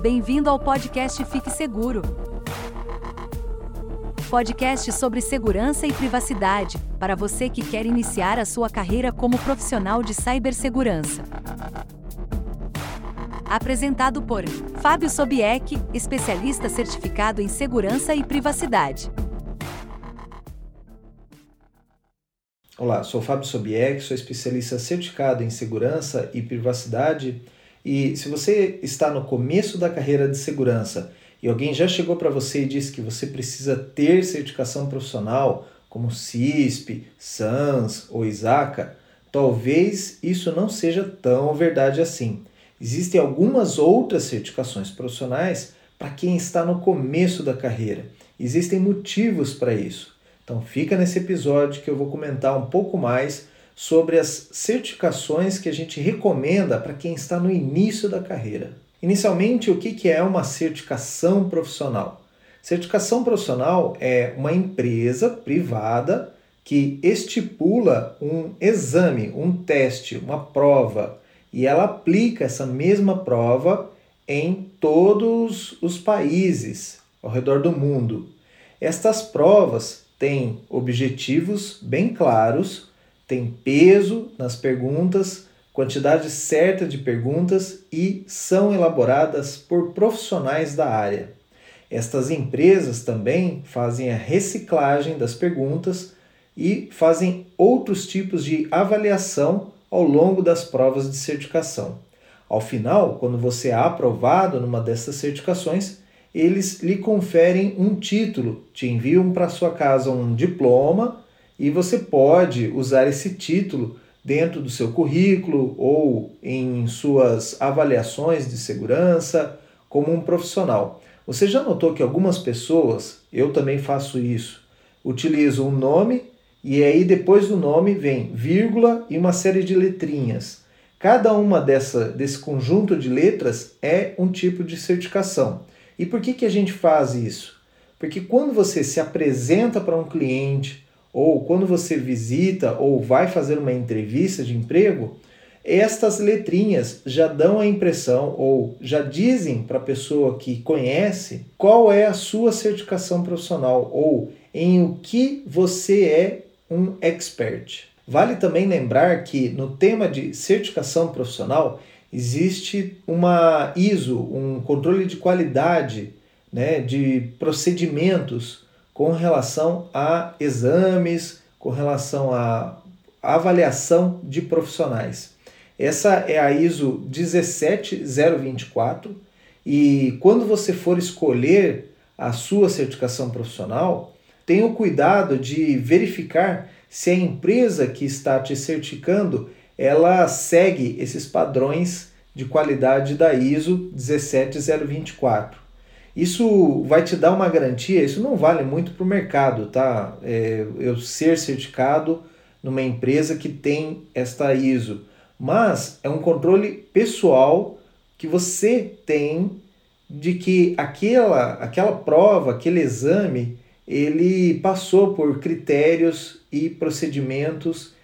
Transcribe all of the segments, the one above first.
Bem-vindo ao podcast Fique Seguro. Podcast sobre segurança e privacidade, para você que quer iniciar a sua carreira como profissional de cibersegurança. Apresentado por Fábio Sobieck, especialista certificado em segurança e privacidade. Olá, sou Fábio Sobieck, sou especialista certificado em segurança e privacidade. E se você está no começo da carreira de segurança e alguém já chegou para você e disse que você precisa ter certificação profissional, como CISP, SANS ou ISACA, talvez isso não seja tão verdade assim. Existem algumas outras certificações profissionais para quem está no começo da carreira. Existem motivos para isso. Então fica nesse episódio que eu vou comentar um pouco mais sobre as certificações que a gente recomenda para quem está no início da carreira. Inicialmente, o que é uma certificação profissional? Certificação profissional é uma empresa privada que estipula um exame, um teste, uma prova e ela aplica essa mesma prova em todos os países ao redor do mundo. Estas provas têm objetivos bem claros, têm peso nas perguntas, quantidade certa de perguntas e são elaboradas por profissionais da área. Estas empresas também fazem a reciclagem das perguntas e fazem outros tipos de avaliação ao longo das provas de certificação. Ao final, quando você é aprovado numa dessas certificações, eles lhe conferem um título, te enviam para sua casa um diploma e você pode usar esse título dentro do seu currículo ou em suas avaliações de segurança como um profissional. Você já notou que algumas pessoas, eu também faço isso, utilizam um nome e aí depois do nome vem vírgula e uma série de letrinhas. Cada uma dessa, desse conjunto de letras é um tipo de certificação. E por que, que a gente faz isso? Porque quando você se apresenta para um cliente, ou quando você visita ou vai fazer uma entrevista de emprego, estas letrinhas já dão a impressão ou já dizem para a pessoa que conhece qual é a sua certificação profissional ou em o que você é um expert. Vale também lembrar que no tema de certificação profissional existe uma ISO, um controle de qualidade né, de procedimentos com relação a exames, com relação a avaliação de profissionais. Essa é a ISO 17024 e quando você for escolher a sua certificação profissional, tenha o cuidado de verificar se a empresa que está te certificando ela segue esses padrões de qualidade da ISO 17024. Isso vai te dar uma garantia, isso não vale muito para o mercado, tá? É, eu ser certificado numa empresa que tem esta ISO, mas é um controle pessoal que você tem de que aquela, aquela prova, aquele exame, ele passou por critérios e procedimentos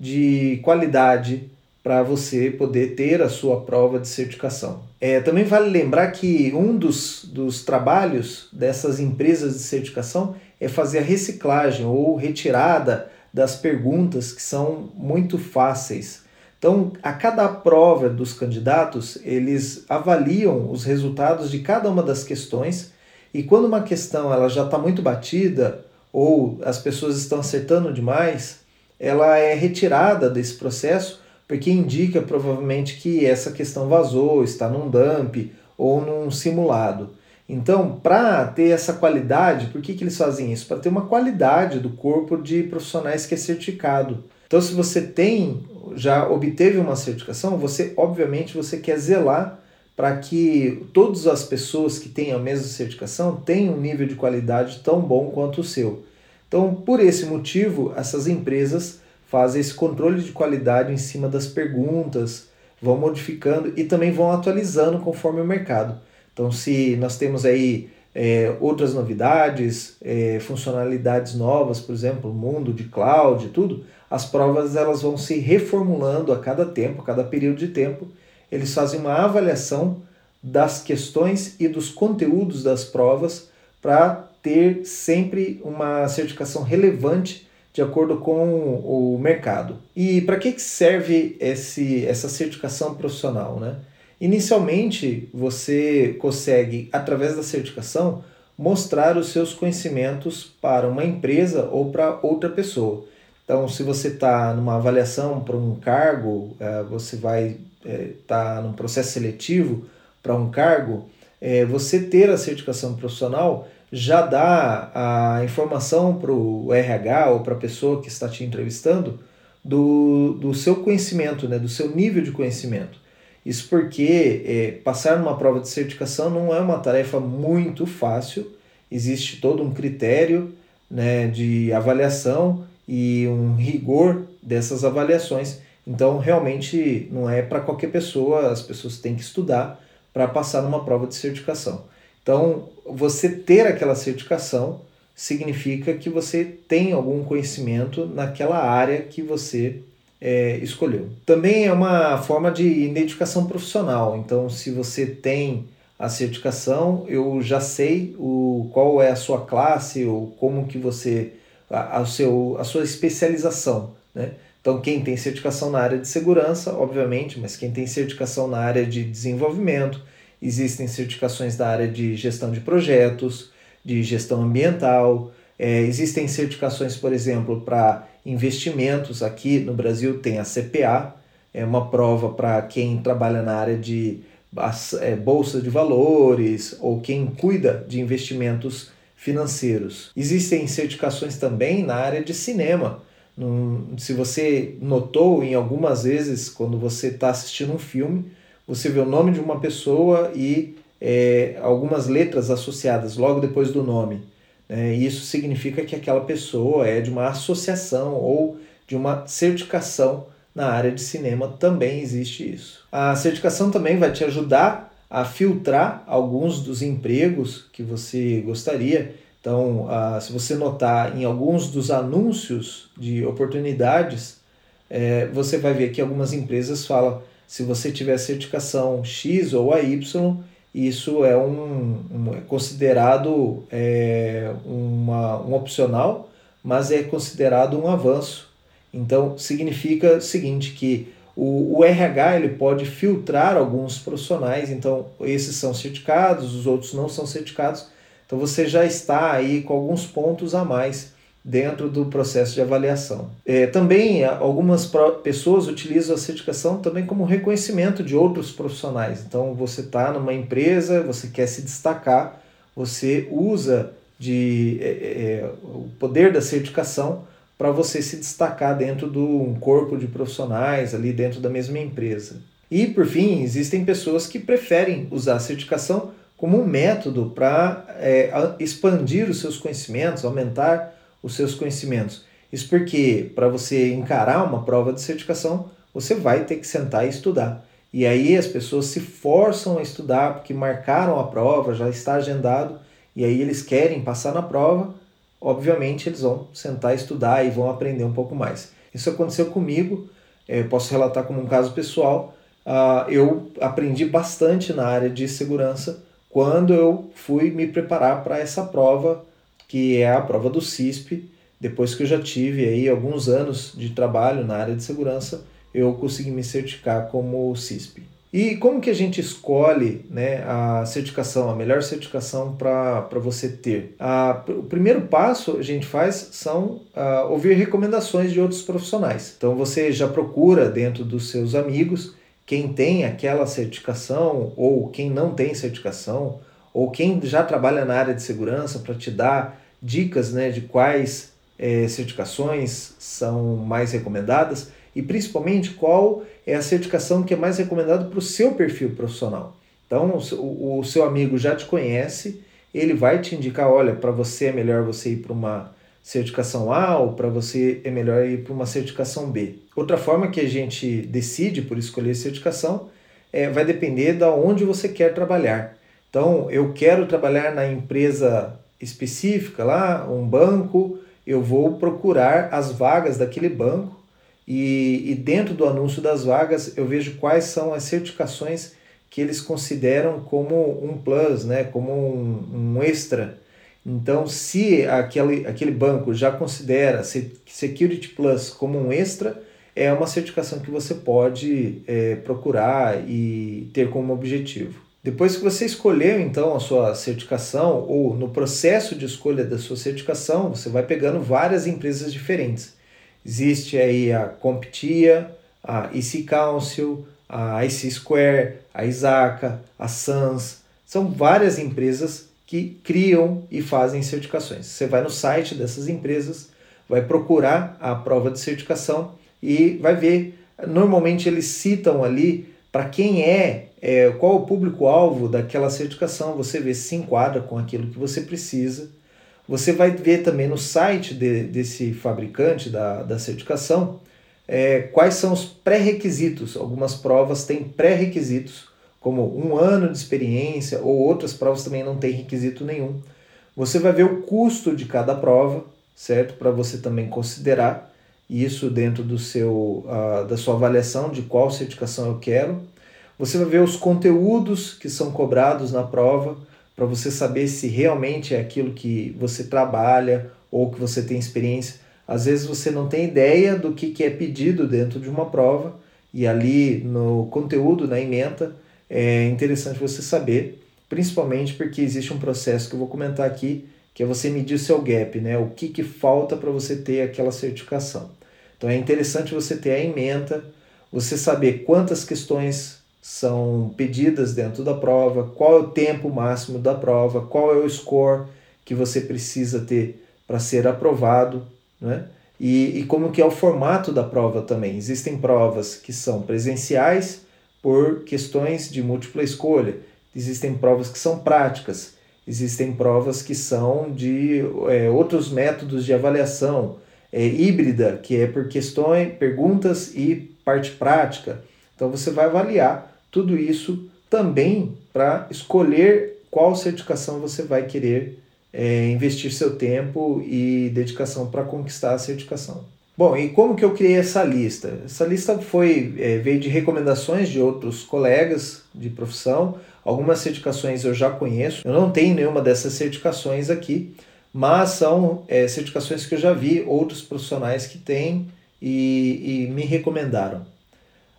de qualidade para você poder ter a sua prova de certificação. É, também vale lembrar que um dos, dos trabalhos dessas empresas de certificação é fazer a reciclagem ou retirada das perguntas que são muito fáceis. Então, a cada prova dos candidatos, eles avaliam os resultados de cada uma das questões e quando uma questão ela já está muito batida ou as pessoas estão acertando demais, ela é retirada desse processo porque indica provavelmente que essa questão vazou, está num dump ou num simulado. Então, para ter essa qualidade, por que, que eles fazem isso? Para ter uma qualidade do corpo de profissionais que é certificado. Então, se você tem, já obteve uma certificação, você obviamente você quer zelar para que todas as pessoas que têm a mesma certificação tenham um nível de qualidade tão bom quanto o seu. Então, por esse motivo, essas empresas fazem esse controle de qualidade em cima das perguntas, vão modificando e também vão atualizando conforme o mercado. Então, se nós temos aí é, outras novidades, é, funcionalidades novas, por exemplo, mundo de cloud tudo, as provas elas vão se reformulando a cada tempo, a cada período de tempo eles fazem uma avaliação das questões e dos conteúdos das provas para ter sempre uma certificação relevante de acordo com o mercado. E para que serve esse, essa certificação profissional? Né? Inicialmente, você consegue, através da certificação, mostrar os seus conhecimentos para uma empresa ou para outra pessoa. Então, se você está numa avaliação para um cargo, é, você vai estar é, tá num processo seletivo para um cargo, é, você ter a certificação profissional já dá a informação para o RH ou para a pessoa que está te entrevistando do, do seu conhecimento, né, do seu nível de conhecimento. Isso porque é, passar numa prova de certificação não é uma tarefa muito fácil, existe todo um critério né, de avaliação e um rigor dessas avaliações. Então, realmente não é para qualquer pessoa, as pessoas têm que estudar para passar numa prova de certificação. Então, você ter aquela certificação significa que você tem algum conhecimento naquela área que você é, escolheu. Também é uma forma de identificação profissional. Então, se você tem a certificação, eu já sei o, qual é a sua classe ou como que você a, a, seu, a sua especialização, né? Então, quem tem certificação na área de segurança, obviamente, mas quem tem certificação na área de desenvolvimento, existem certificações da área de gestão de projetos, de gestão ambiental, é, existem certificações, por exemplo, para investimentos. Aqui no Brasil tem a CPA, é uma prova para quem trabalha na área de é, bolsa de valores ou quem cuida de investimentos financeiros. Existem certificações também na área de cinema. se você notou em algumas vezes quando você está assistindo um filme, você vê o nome de uma pessoa e é, algumas letras associadas logo depois do nome. Né? Isso significa que aquela pessoa é de uma associação ou de uma certificação na área de cinema, também existe isso. A certificação também vai te ajudar a filtrar alguns dos empregos que você gostaria. Então, se você notar em alguns dos anúncios de oportunidades, é, você vai ver que algumas empresas falam se você tiver certificação X ou a Y, isso é um, um é considerado é, uma, um opcional, mas é considerado um avanço. Então significa o seguinte que o, o RH ele pode filtrar alguns profissionais, então esses são certificados, os outros não são certificados. Então você já está aí com alguns pontos a mais dentro do processo de avaliação. É, também algumas pessoas utilizam a certificação também como reconhecimento de outros profissionais. Então você está numa empresa, você quer se destacar, você usa de é, é, é o poder da certificação para você se destacar dentro de um corpo de profissionais ali dentro da mesma empresa. E por fim, existem pessoas que preferem usar a certificação como um método para é, expandir os seus conhecimentos, aumentar os seus conhecimentos. Isso porque, para você encarar uma prova de certificação, você vai ter que sentar e estudar. E aí as pessoas se forçam a estudar porque marcaram a prova, já está agendado, e aí eles querem passar na prova, obviamente eles vão sentar e estudar e vão aprender um pouco mais. Isso aconteceu comigo, eh, posso relatar como um caso pessoal. Uh, eu aprendi bastante na área de segurança quando eu fui me preparar para essa prova que é a prova do CISP. Depois que eu já tive aí alguns anos de trabalho na área de segurança, eu consegui me certificar como CISP. E como que a gente escolhe né, a certificação, a melhor certificação para você ter? A, o primeiro passo a gente faz são uh, ouvir recomendações de outros profissionais. Então você já procura dentro dos seus amigos quem tem aquela certificação ou quem não tem certificação ou quem já trabalha na área de segurança para te dar dicas né, de quais é, certificações são mais recomendadas e principalmente qual é a certificação que é mais recomendada para o seu perfil profissional. Então, o, o seu amigo já te conhece, ele vai te indicar: olha, para você é melhor você ir para uma certificação A ou para você é melhor ir para uma certificação B. Outra forma que a gente decide por escolher certificação é, vai depender de onde você quer trabalhar. Então, eu quero trabalhar na empresa específica lá, um banco, eu vou procurar as vagas daquele banco e, e dentro do anúncio das vagas eu vejo quais são as certificações que eles consideram como um plus, né, como um, um extra. Então, se aquele, aquele banco já considera Security Plus como um extra, é uma certificação que você pode é, procurar e ter como objetivo. Depois que você escolheu então a sua certificação ou no processo de escolha da sua certificação, você vai pegando várias empresas diferentes. Existe aí a CompTIA, a EC Council, a IC Square, a Isaka, a SANS. São várias empresas que criam e fazem certificações. Você vai no site dessas empresas, vai procurar a prova de certificação e vai ver. Normalmente eles citam ali para quem é, é, qual o público-alvo daquela certificação, você vê se enquadra com aquilo que você precisa. Você vai ver também no site de, desse fabricante da, da certificação é, quais são os pré-requisitos. Algumas provas têm pré-requisitos, como um ano de experiência, ou outras provas também não têm requisito nenhum. Você vai ver o custo de cada prova, certo? Para você também considerar isso dentro do seu, uh, da sua avaliação de qual certificação eu quero. Você vai ver os conteúdos que são cobrados na prova, para você saber se realmente é aquilo que você trabalha ou que você tem experiência. Às vezes você não tem ideia do que, que é pedido dentro de uma prova e ali no conteúdo, na ementa, é interessante você saber, principalmente porque existe um processo que eu vou comentar aqui, que é você medir o seu gap, né? o que, que falta para você ter aquela certificação. Então é interessante você ter a ementa, você saber quantas questões são pedidas dentro da prova, qual é o tempo máximo da prova, qual é o score que você precisa ter para ser aprovado, né? E, e como que é o formato da prova também. Existem provas que são presenciais por questões de múltipla escolha, existem provas que são práticas, existem provas que são de é, outros métodos de avaliação, é, híbrida, que é por questões, perguntas e parte prática. Então você vai avaliar tudo isso também para escolher qual certificação você vai querer é, investir seu tempo e dedicação para conquistar a certificação. Bom, e como que eu criei essa lista? Essa lista foi é, veio de recomendações de outros colegas de profissão. Algumas certificações eu já conheço. Eu não tenho nenhuma dessas certificações aqui, mas são é, certificações que eu já vi outros profissionais que têm e, e me recomendaram.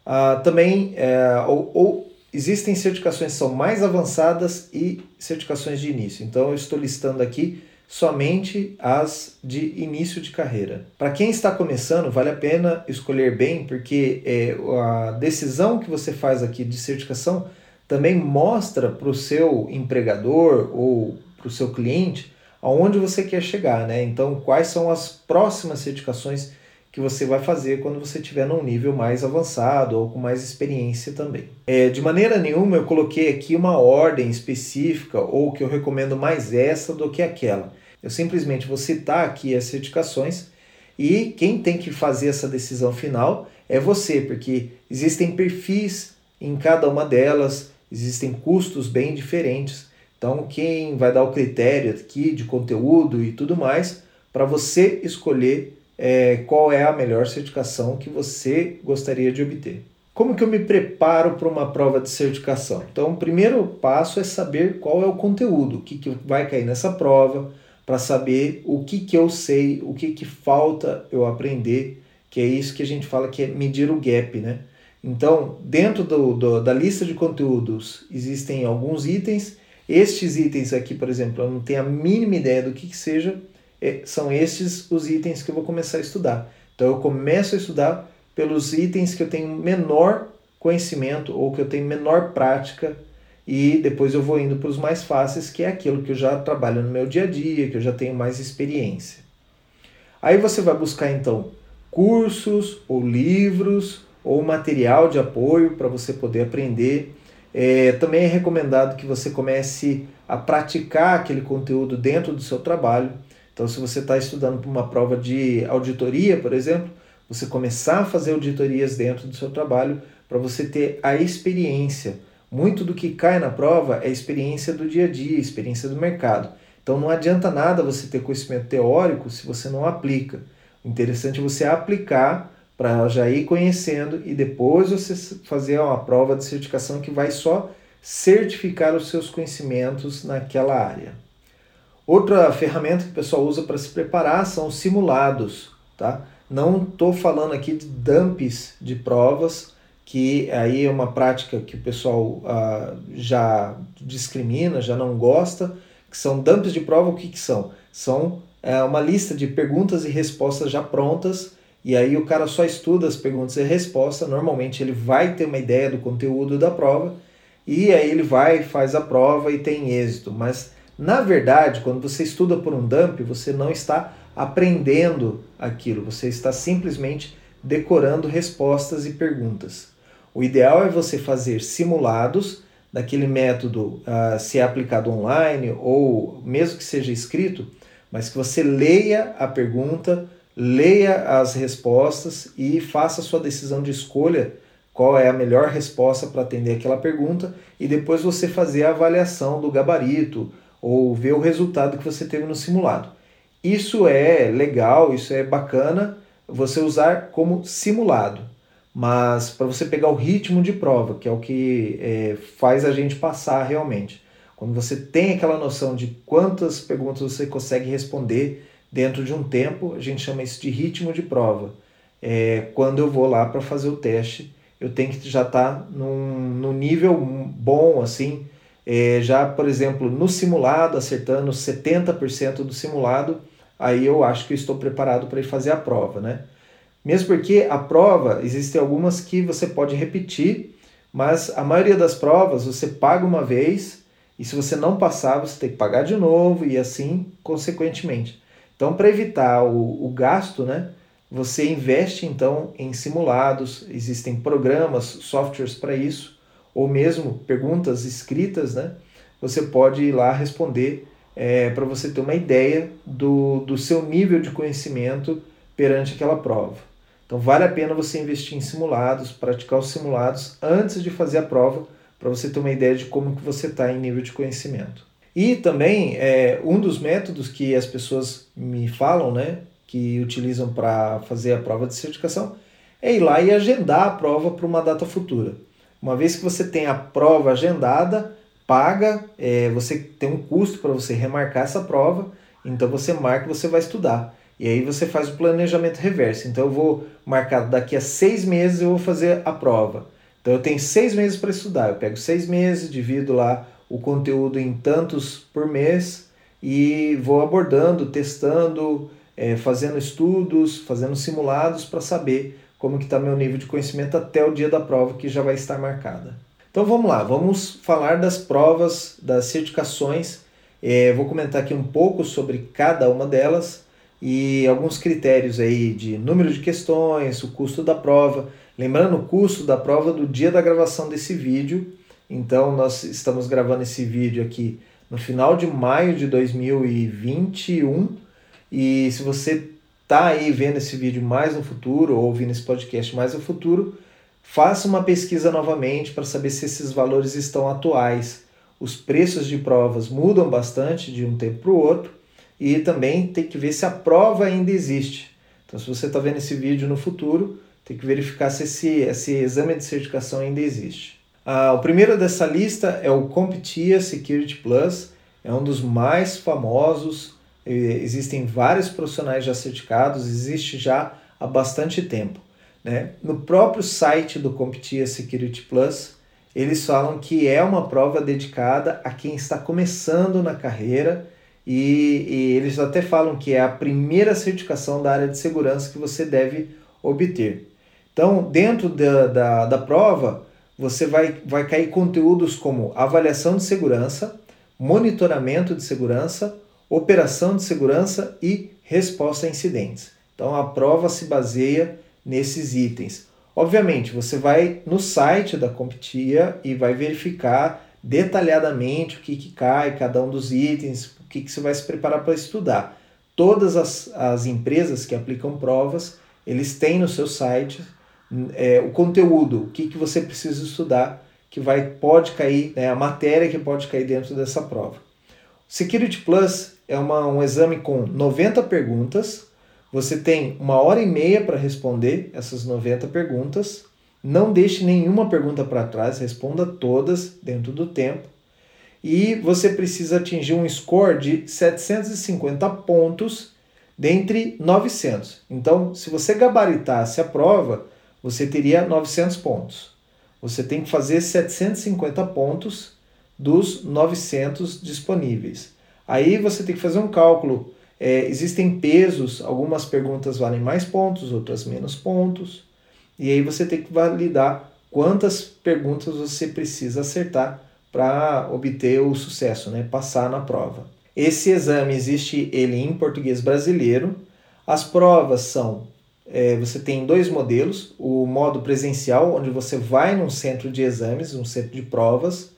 Ah, também é, ou, ou Existem certificações que são mais avançadas e certificações de início. Então eu estou listando aqui somente as de início de carreira. Para quem está começando, vale a pena escolher bem, porque é, a decisão que você faz aqui de certificação também mostra para o seu empregador ou para o seu cliente aonde você quer chegar, né? Então, quais são as próximas certificações que você vai fazer quando você estiver num nível mais avançado ou com mais experiência também. É, de maneira nenhuma eu coloquei aqui uma ordem específica ou que eu recomendo mais essa do que aquela. Eu simplesmente vou citar aqui as certificações e quem tem que fazer essa decisão final é você, porque existem perfis em cada uma delas, existem custos bem diferentes. Então, quem vai dar o critério aqui de conteúdo e tudo mais, para você escolher é, qual é a melhor certificação que você gostaria de obter. Como que eu me preparo para uma prova de certificação? Então, o primeiro passo é saber qual é o conteúdo, o que, que vai cair nessa prova, para saber o que, que eu sei, o que, que falta eu aprender, que é isso que a gente fala que é medir o gap, né? Então, dentro do, do, da lista de conteúdos existem alguns itens. Estes itens aqui, por exemplo, eu não tenho a mínima ideia do que, que seja, é, são esses os itens que eu vou começar a estudar. Então eu começo a estudar pelos itens que eu tenho menor conhecimento ou que eu tenho menor prática e depois eu vou indo para os mais fáceis, que é aquilo que eu já trabalho no meu dia a dia, que eu já tenho mais experiência. Aí você vai buscar então cursos ou livros ou material de apoio para você poder aprender. É, também é recomendado que você comece a praticar aquele conteúdo dentro do seu trabalho. Então, se você está estudando para uma prova de auditoria, por exemplo, você começar a fazer auditorias dentro do seu trabalho para você ter a experiência. Muito do que cai na prova é experiência do dia a dia, experiência do mercado. Então não adianta nada você ter conhecimento teórico se você não aplica. O interessante é você aplicar para já ir conhecendo e depois você fazer uma prova de certificação que vai só certificar os seus conhecimentos naquela área. Outra ferramenta que o pessoal usa para se preparar são os simulados, tá? Não estou falando aqui de dumps de provas, que aí é uma prática que o pessoal ah, já discrimina, já não gosta, que são dumps de prova, o que, que são? São é, uma lista de perguntas e respostas já prontas, e aí o cara só estuda as perguntas e respostas, normalmente ele vai ter uma ideia do conteúdo da prova, e aí ele vai, faz a prova e tem êxito, mas na verdade, quando você estuda por um dump, você não está aprendendo aquilo, você está simplesmente decorando respostas e perguntas. O ideal é você fazer simulados daquele método, uh, se é aplicado online ou mesmo que seja escrito, mas que você leia a pergunta, leia as respostas e faça sua decisão de escolha qual é a melhor resposta para atender aquela pergunta e depois você fazer a avaliação do gabarito ou ver o resultado que você teve no simulado. Isso é legal, isso é bacana você usar como simulado, mas para você pegar o ritmo de prova, que é o que é, faz a gente passar realmente. Quando você tem aquela noção de quantas perguntas você consegue responder dentro de um tempo, a gente chama isso de ritmo de prova. É, quando eu vou lá para fazer o teste, eu tenho que já estar tá num, num nível bom, assim, é, já, por exemplo, no simulado, acertando 70% do simulado, aí eu acho que eu estou preparado para ir fazer a prova, né? Mesmo porque a prova, existem algumas que você pode repetir, mas a maioria das provas você paga uma vez e se você não passar, você tem que pagar de novo e assim consequentemente. Então, para evitar o, o gasto, né, você investe então em simulados, existem programas, softwares para isso, ou mesmo perguntas escritas, né? Você pode ir lá responder é, para você ter uma ideia do, do seu nível de conhecimento perante aquela prova. Então vale a pena você investir em simulados, praticar os simulados antes de fazer a prova, para você ter uma ideia de como que você está em nível de conhecimento. E também é, um dos métodos que as pessoas me falam, né, que utilizam para fazer a prova de certificação, é ir lá e agendar a prova para uma data futura. Uma vez que você tem a prova agendada, paga, é, você tem um custo para você remarcar essa prova, então você marca e você vai estudar. E aí você faz o planejamento reverso. Então eu vou marcar daqui a seis meses eu vou fazer a prova. Então eu tenho seis meses para estudar. Eu pego seis meses, divido lá o conteúdo em tantos por mês e vou abordando, testando, é, fazendo estudos, fazendo simulados para saber como que está meu nível de conhecimento até o dia da prova que já vai estar marcada. Então vamos lá, vamos falar das provas, das certificações. É, vou comentar aqui um pouco sobre cada uma delas e alguns critérios aí de número de questões, o custo da prova. Lembrando o custo da prova do dia da gravação desse vídeo. Então nós estamos gravando esse vídeo aqui no final de maio de 2021 e se você está aí vendo esse vídeo mais no futuro, ou ouvindo esse podcast mais no futuro, faça uma pesquisa novamente para saber se esses valores estão atuais. Os preços de provas mudam bastante de um tempo para o outro e também tem que ver se a prova ainda existe. Então, se você está vendo esse vídeo no futuro, tem que verificar se esse, esse exame de certificação ainda existe. Ah, o primeiro dessa lista é o CompTIA Security Plus, é um dos mais famosos, existem vários profissionais já certificados, existe já há bastante tempo. Né? No próprio site do CompTIA Security Plus, eles falam que é uma prova dedicada a quem está começando na carreira e, e, eles até falam que é a primeira certificação da área de segurança que você deve obter. Então, dentro da, da, da prova, você vai, vai cair conteúdos como avaliação de segurança, monitoramento de segurança, operação de segurança e resposta a incidentes. Então a prova se baseia nesses itens. Obviamente, você vai no site da CompTIA e vai verificar detalhadamente o que, que cai, cada um dos itens, o que, que você vai se preparar para estudar. Todas as, as empresas que aplicam provas, eles têm no seu site é, o conteúdo, o que, que você precisa estudar, que vai pode cair, né, a matéria que pode cair dentro dessa prova. Security Plus é uma, um exame com 90 perguntas, Você tem uma hora e meia para responder essas 90 perguntas. Não deixe nenhuma pergunta para trás, responda todas dentro do tempo. E você precisa atingir um score de 750 pontos dentre 900. Então, se você gabaritasse a prova, você teria 900 pontos. Você tem que fazer 750 pontos dos 900 disponíveis. Aí você tem que fazer um cálculo. É, existem pesos, algumas perguntas valem mais pontos, outras menos pontos. E aí você tem que validar quantas perguntas você precisa acertar para obter o sucesso, né? passar na prova. Esse exame existe ele em português brasileiro. As provas são é, você tem dois modelos: o modo presencial, onde você vai num centro de exames, um centro de provas,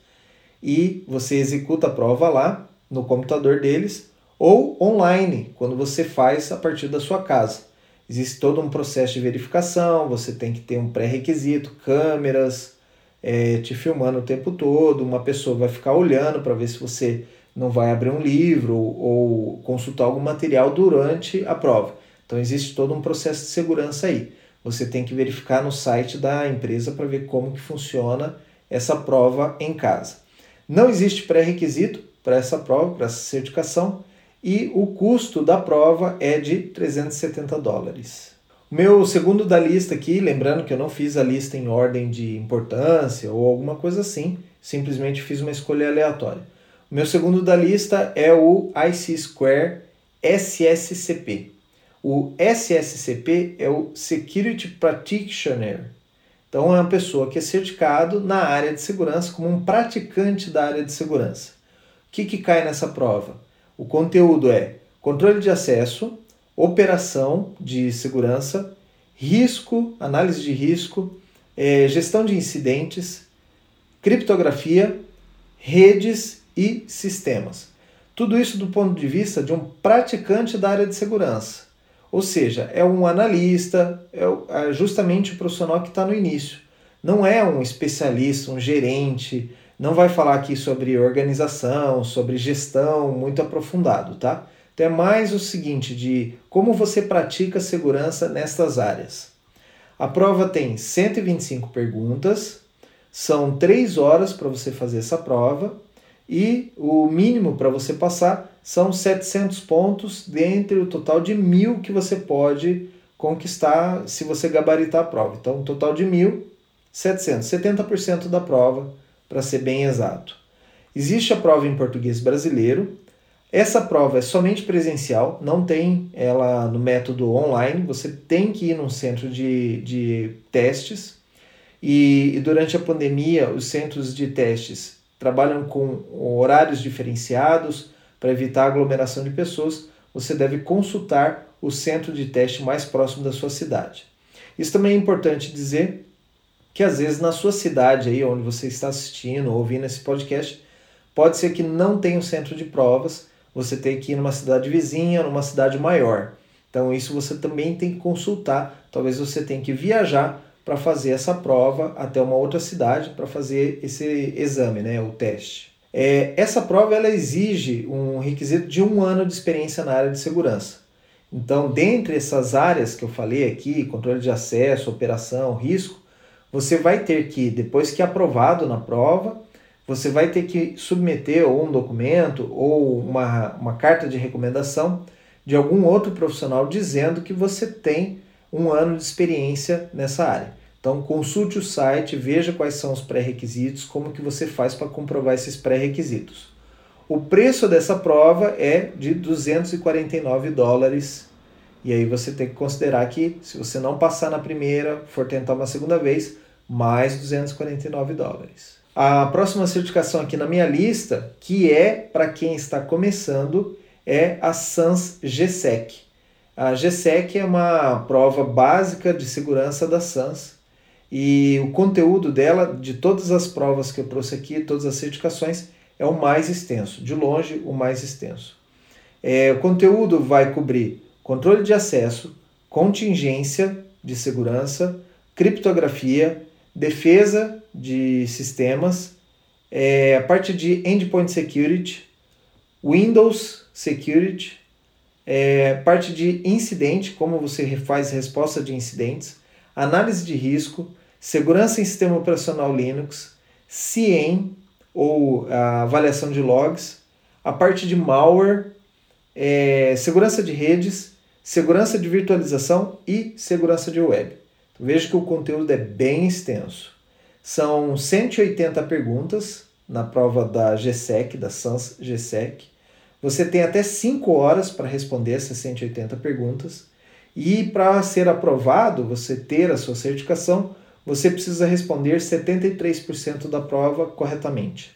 e você executa a prova lá no computador deles, ou online, quando você faz a partir da sua casa. Existe todo um processo de verificação, você tem que ter um pré-requisito, câmeras é, te filmando o tempo todo, uma pessoa vai ficar olhando para ver se você não vai abrir um livro ou consultar algum material durante a prova. Então existe todo um processo de segurança aí. Você tem que verificar no site da empresa para ver como que funciona essa prova em casa. Não existe pré-requisito para essa prova, para essa certificação, e o custo da prova é de 370 dólares. O meu segundo da lista aqui, lembrando que eu não fiz a lista em ordem de importância ou alguma coisa assim, simplesmente fiz uma escolha aleatória. O meu segundo da lista é o IC Square SSCP. O SSCP é o Security Practitioner. Então é uma pessoa que é certificado na área de segurança como um praticante da área de segurança. O que, que cai nessa prova? O conteúdo é controle de acesso, operação de segurança, risco, análise de risco, é, gestão de incidentes, criptografia, redes e sistemas. Tudo isso do ponto de vista de um praticante da área de segurança. Ou seja, é um analista, é, é justamente o profissional que está no início. Não é um especialista, um gerente, não vai falar aqui sobre organização, sobre gestão muito aprofundado, tá? Então é mais o seguinte de como você pratica segurança nestas áreas. A prova tem 125 perguntas, são 3 horas para você fazer essa prova e o mínimo para você passar são 700 pontos dentre o total de mil que você pode conquistar se você gabaritar a prova. Então, um total de mil, 700, 70% da prova, para ser bem exato. Existe a prova em português brasileiro. Essa prova é somente presencial, não tem ela no método online. Você tem que ir num centro de, de testes. E, e durante a pandemia, os centros de testes trabalham com horários diferenciados para evitar aglomeração de pessoas. Você deve consultar o centro de teste mais próximo da sua cidade. Isso também é importante dizer que às vezes na sua cidade aí onde você está assistindo ou ouvindo esse podcast, pode ser que não tenha um centro de provas, você tem que ir numa cidade vizinha, numa cidade maior. Então isso você também tem que consultar. Talvez você tenha que viajar para fazer essa prova até uma outra cidade para fazer esse exame, né, o teste. É, essa prova ela exige um requisito de um ano de experiência na área de segurança. Então, dentre essas áreas que eu falei aqui, controle de acesso, operação, risco, você vai ter que, depois que aprovado na prova, você vai ter que submeter ou um documento ou uma, uma carta de recomendação de algum outro profissional dizendo que você tem um ano de experiência nessa área. Então consulte o site, veja quais são os pré-requisitos, como que você faz para comprovar esses pré-requisitos. O preço dessa prova é de 249 dólares. E aí você tem que considerar que se você não passar na primeira, for tentar uma segunda vez, mais 249 dólares. A próxima certificação aqui na minha lista, que é para quem está começando, é a SANS GSEC. A GSEC é uma prova básica de segurança da SANS e o conteúdo dela, de todas as provas que eu trouxe aqui, todas as certificações, é o mais extenso, de longe o mais extenso. É, o conteúdo vai cobrir controle de acesso, contingência de segurança, criptografia, defesa de sistemas, é, a parte de endpoint security, Windows security, é, parte de incidente, como você faz resposta de incidentes, análise de risco, segurança em sistema operacional Linux, CIEM, ou avaliação de logs, a parte de malware, é, segurança de redes, segurança de virtualização e segurança de web. Então, veja que o conteúdo é bem extenso. São 180 perguntas na prova da GSEC, da SANS GSEC. Você tem até 5 horas para responder essas 180 perguntas. E para ser aprovado, você ter a sua certificação, você precisa responder 73% da prova corretamente.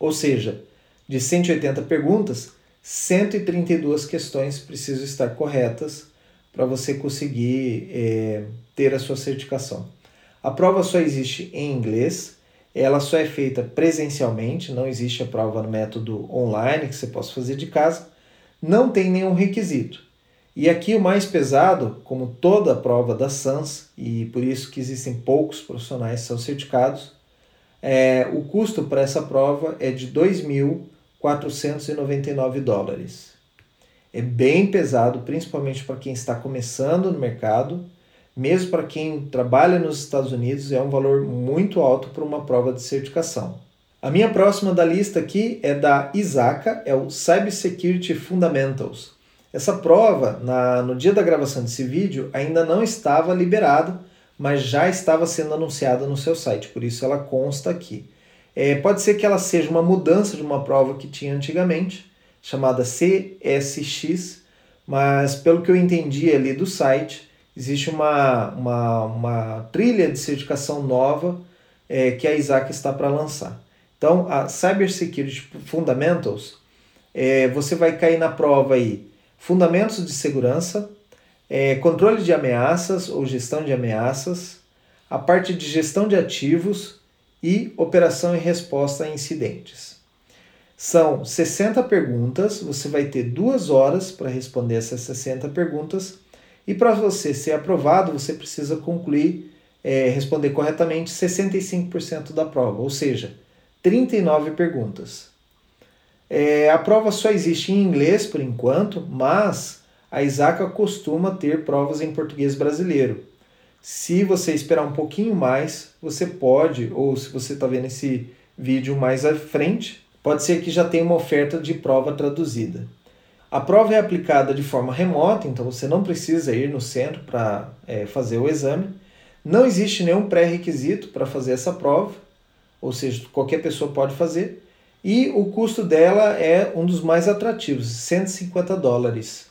Ou seja, de 180 perguntas, 132 questões precisam estar corretas para você conseguir é, ter a sua certificação. A prova só existe em inglês, ela só é feita presencialmente, não existe a prova no método online que você possa fazer de casa, não tem nenhum requisito. E aqui o mais pesado, como toda a prova da SANS, e por isso que existem poucos profissionais que são certificados, é, o custo para essa prova é de 2.499 dólares. É bem pesado, principalmente para quem está começando no mercado, mesmo para quem trabalha nos Estados Unidos, é um valor muito alto para uma prova de certificação. A minha próxima da lista aqui é da ISACA, é o Cybersecurity Fundamentals. Essa prova, na, no dia da gravação desse vídeo, ainda não estava liberada, mas já estava sendo anunciada no seu site, por isso ela consta aqui. É, pode ser que ela seja uma mudança de uma prova que tinha antigamente, chamada CSX, mas pelo que eu entendi ali do site, existe uma, uma, uma trilha de certificação nova é, que a Isaac está para lançar. Então, a Cybersecurity Fundamentals, é, você vai cair na prova aí fundamentos de segurança, é, controle de ameaças ou gestão de ameaças, a parte de gestão de ativos e operação e resposta a incidentes. São 60 perguntas, você vai ter duas horas para responder essas 60 perguntas e para você ser aprovado, você precisa concluir, é, responder corretamente 65% da prova, ou seja, 39 perguntas. É, a prova só existe em inglês por enquanto, mas a Isaca costuma ter provas em português brasileiro. Se você esperar um pouquinho mais, você pode, ou se você está vendo esse vídeo mais à frente, pode ser que já tenha uma oferta de prova traduzida. A prova é aplicada de forma remota, então você não precisa ir no centro para é, fazer o exame. Não existe nenhum pré-requisito para fazer essa prova, ou seja, qualquer pessoa pode fazer. E o custo dela é um dos mais atrativos, 150 dólares.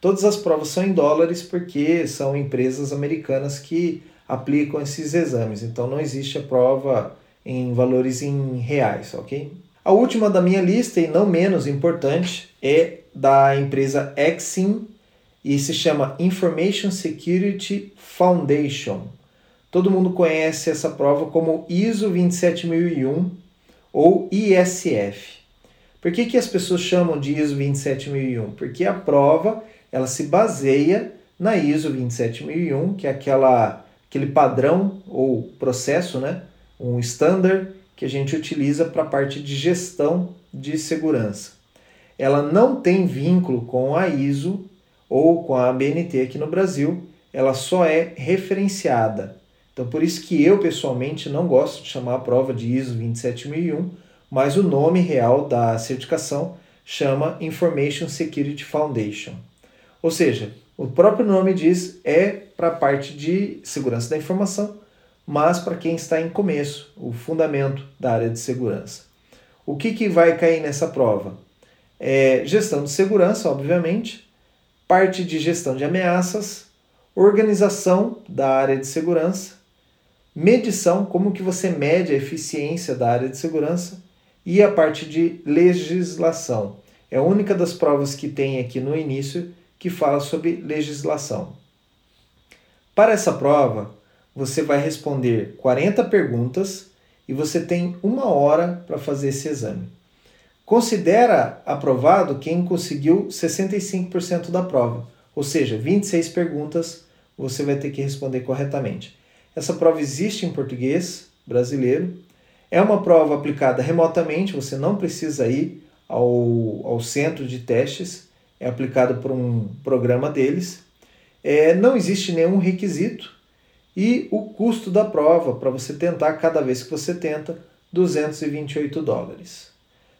Todas as provas são em dólares porque são empresas americanas que aplicam esses exames, então não existe a prova em valores em reais, ok? A última da minha lista, e não menos importante, é da empresa Exim e se chama Information Security Foundation. Todo mundo conhece essa prova como ISO 27001 ou ISF. Por que, que as pessoas chamam de ISO 27001? Porque a prova ela se baseia na ISO 27001, que é aquela, aquele padrão ou processo, né? um standard que a gente utiliza para a parte de gestão de segurança. Ela não tem vínculo com a ISO ou com a ABNT aqui no Brasil, ela só é referenciada. Então, por isso que eu pessoalmente não gosto de chamar a prova de ISO 27001, mas o nome real da certificação chama Information Security Foundation. Ou seja, o próprio nome diz é para a parte de segurança da informação, mas para quem está em começo, o fundamento da área de segurança. O que, que vai cair nessa prova? É gestão de segurança, obviamente, parte de gestão de ameaças, organização da área de segurança, medição, como que você mede a eficiência da área de segurança e a parte de legislação. É a única das provas que tem aqui no início que fala sobre legislação. Para essa prova, você vai responder 40 perguntas e você tem uma hora para fazer esse exame. Considera aprovado quem conseguiu 65% da prova, ou seja, 26 perguntas você vai ter que responder corretamente. Essa prova existe em português brasileiro. É uma prova aplicada remotamente, você não precisa ir ao, ao centro de testes. é aplicado por um programa deles. É, não existe nenhum requisito e o custo da prova para você tentar cada vez que você tenta 228 dólares.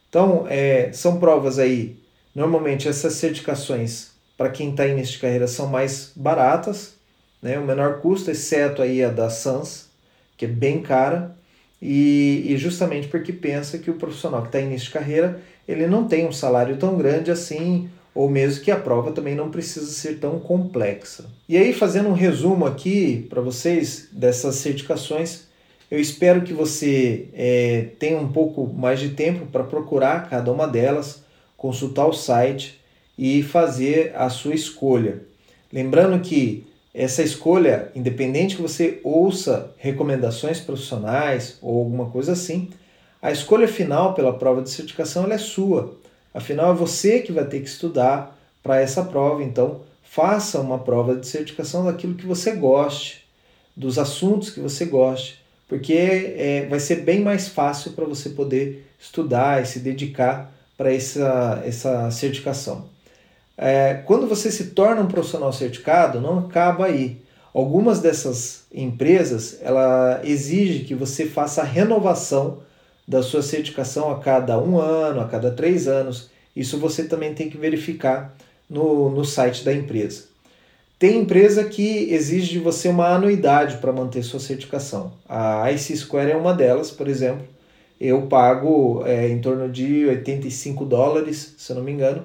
Então é, são provas aí normalmente essas certificações para quem está início de carreira são mais baratas, né? o menor custo, exceto aí a da Sans, que é bem cara, e, e justamente porque pensa que o profissional que está início de carreira ele não tem um salário tão grande assim, ou mesmo que a prova também não precisa ser tão complexa. E aí, fazendo um resumo aqui para vocês dessas certificações, eu espero que você é, tenha um pouco mais de tempo para procurar cada uma delas, consultar o site e fazer a sua escolha. Lembrando que essa escolha, independente que você ouça recomendações profissionais ou alguma coisa assim, a escolha final pela prova de certificação é sua. Afinal, é você que vai ter que estudar para essa prova. Então, faça uma prova de certificação daquilo que você goste, dos assuntos que você goste, porque é, vai ser bem mais fácil para você poder estudar e se dedicar para essa, essa certificação. É, quando você se torna um profissional certificado, não acaba aí. Algumas dessas empresas ela exige que você faça a renovação da sua certificação a cada um ano, a cada três anos. Isso você também tem que verificar no, no site da empresa. Tem empresa que exige de você uma anuidade para manter sua certificação. A IC Square é uma delas, por exemplo. Eu pago é, em torno de 85 dólares, se eu não me engano,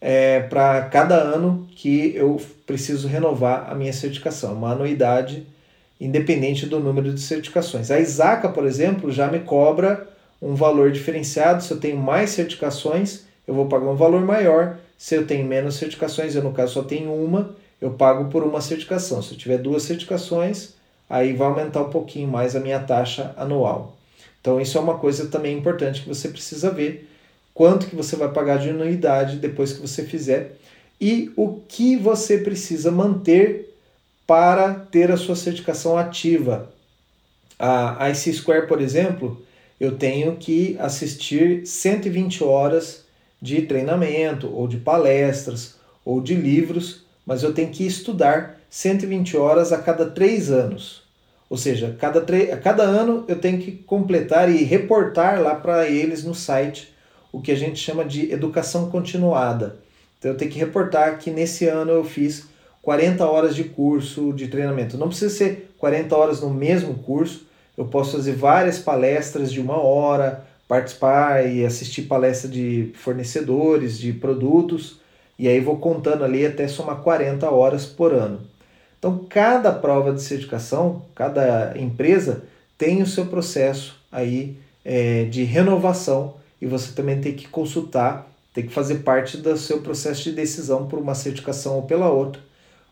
é, para cada ano que eu preciso renovar a minha certificação, uma anuidade independente do número de certificações. A ISACA, por exemplo, já me cobra um valor diferenciado. Se eu tenho mais certificações, eu vou pagar um valor maior. Se eu tenho menos certificações, eu no caso só tenho uma, eu pago por uma certificação. Se eu tiver duas certificações, aí vai aumentar um pouquinho mais a minha taxa anual. Então isso é uma coisa também importante que você precisa ver quanto que você vai pagar de anuidade depois que você fizer e o que você precisa manter para ter a sua certificação ativa. A IC Square, por exemplo, eu tenho que assistir 120 horas de treinamento ou de palestras ou de livros, mas eu tenho que estudar 120 horas a cada três anos. Ou seja, cada, a cada ano eu tenho que completar e reportar lá para eles no site o que a gente chama de educação continuada. Então eu tenho que reportar que nesse ano eu fiz 40 horas de curso de treinamento. Não precisa ser 40 horas no mesmo curso, eu posso fazer várias palestras de uma hora, participar e assistir palestra de fornecedores, de produtos, e aí vou contando ali até somar 40 horas por ano. Então, cada prova de certificação, cada empresa tem o seu processo aí é, de renovação e você também tem que consultar, tem que fazer parte do seu processo de decisão por uma certificação ou pela outra,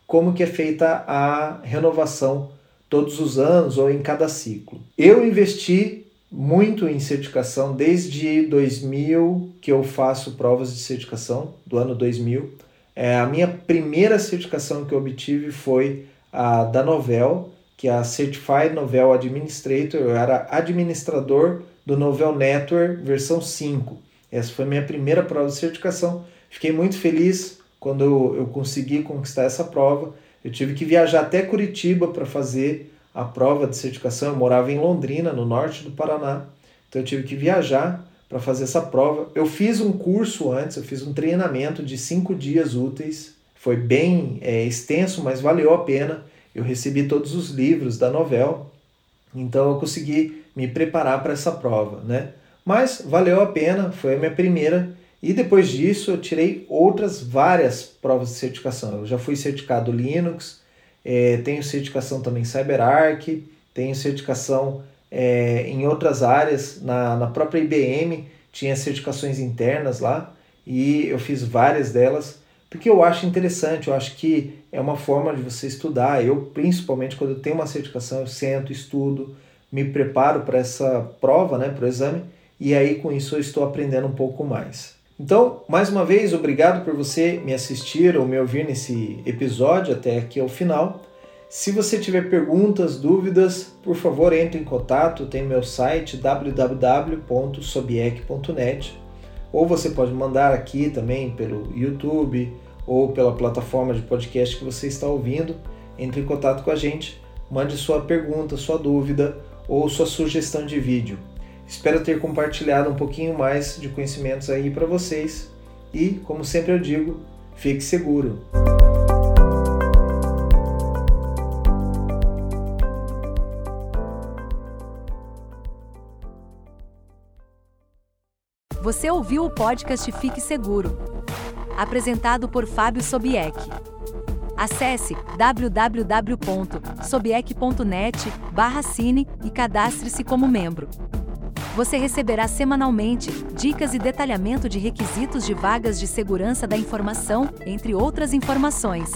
como que é feita a renovação todos os anos ou em cada ciclo. Eu investi muito em certificação desde 2000 que eu faço provas de certificação, do ano 2000. É, a minha primeira certificação que eu obtive foi a da Novel, que é a Certified Novel Administrator. Eu era administrador do Novel Network versão 5. Essa foi minha primeira prova de certificação. Fiquei muito feliz quando eu, eu consegui conquistar essa prova. Eu tive que viajar até Curitiba para fazer a prova de certificação. Eu morava em Londrina, no norte do Paraná. Então eu tive que viajar para fazer essa prova. Eu fiz um curso antes, eu fiz um treinamento de cinco dias úteis. Foi bem é, extenso, mas valeu a pena. Eu recebi todos os livros da novela, então eu consegui me preparar para essa prova, né? Mas valeu a pena, foi a minha primeira. E depois disso eu tirei outras várias provas de certificação. Eu já fui certificado Linux, é, tenho certificação também CyberArk, tenho certificação é, em outras áreas, na, na própria IBM tinha certificações internas lá e eu fiz várias delas porque eu acho interessante, eu acho que é uma forma de você estudar. Eu, principalmente, quando eu tenho uma certificação, eu sento, estudo, me preparo para essa prova, né, para o exame, e aí com isso eu estou aprendendo um pouco mais. Então, mais uma vez, obrigado por você me assistir ou me ouvir nesse episódio até aqui ao final. Se você tiver perguntas, dúvidas, por favor, entre em contato. Tem meu site www.sobiec.net. ou você pode mandar aqui também pelo YouTube ou pela plataforma de podcast que você está ouvindo. Entre em contato com a gente, mande sua pergunta, sua dúvida ou sua sugestão de vídeo. Espero ter compartilhado um pouquinho mais de conhecimentos aí para vocês e, como sempre eu digo, fique seguro. Você ouviu o podcast Fique Seguro, apresentado por Fábio Sobieck. Acesse www.sobieck.net/cine e cadastre-se como membro. Você receberá semanalmente dicas e detalhamento de requisitos de vagas de segurança da informação, entre outras informações.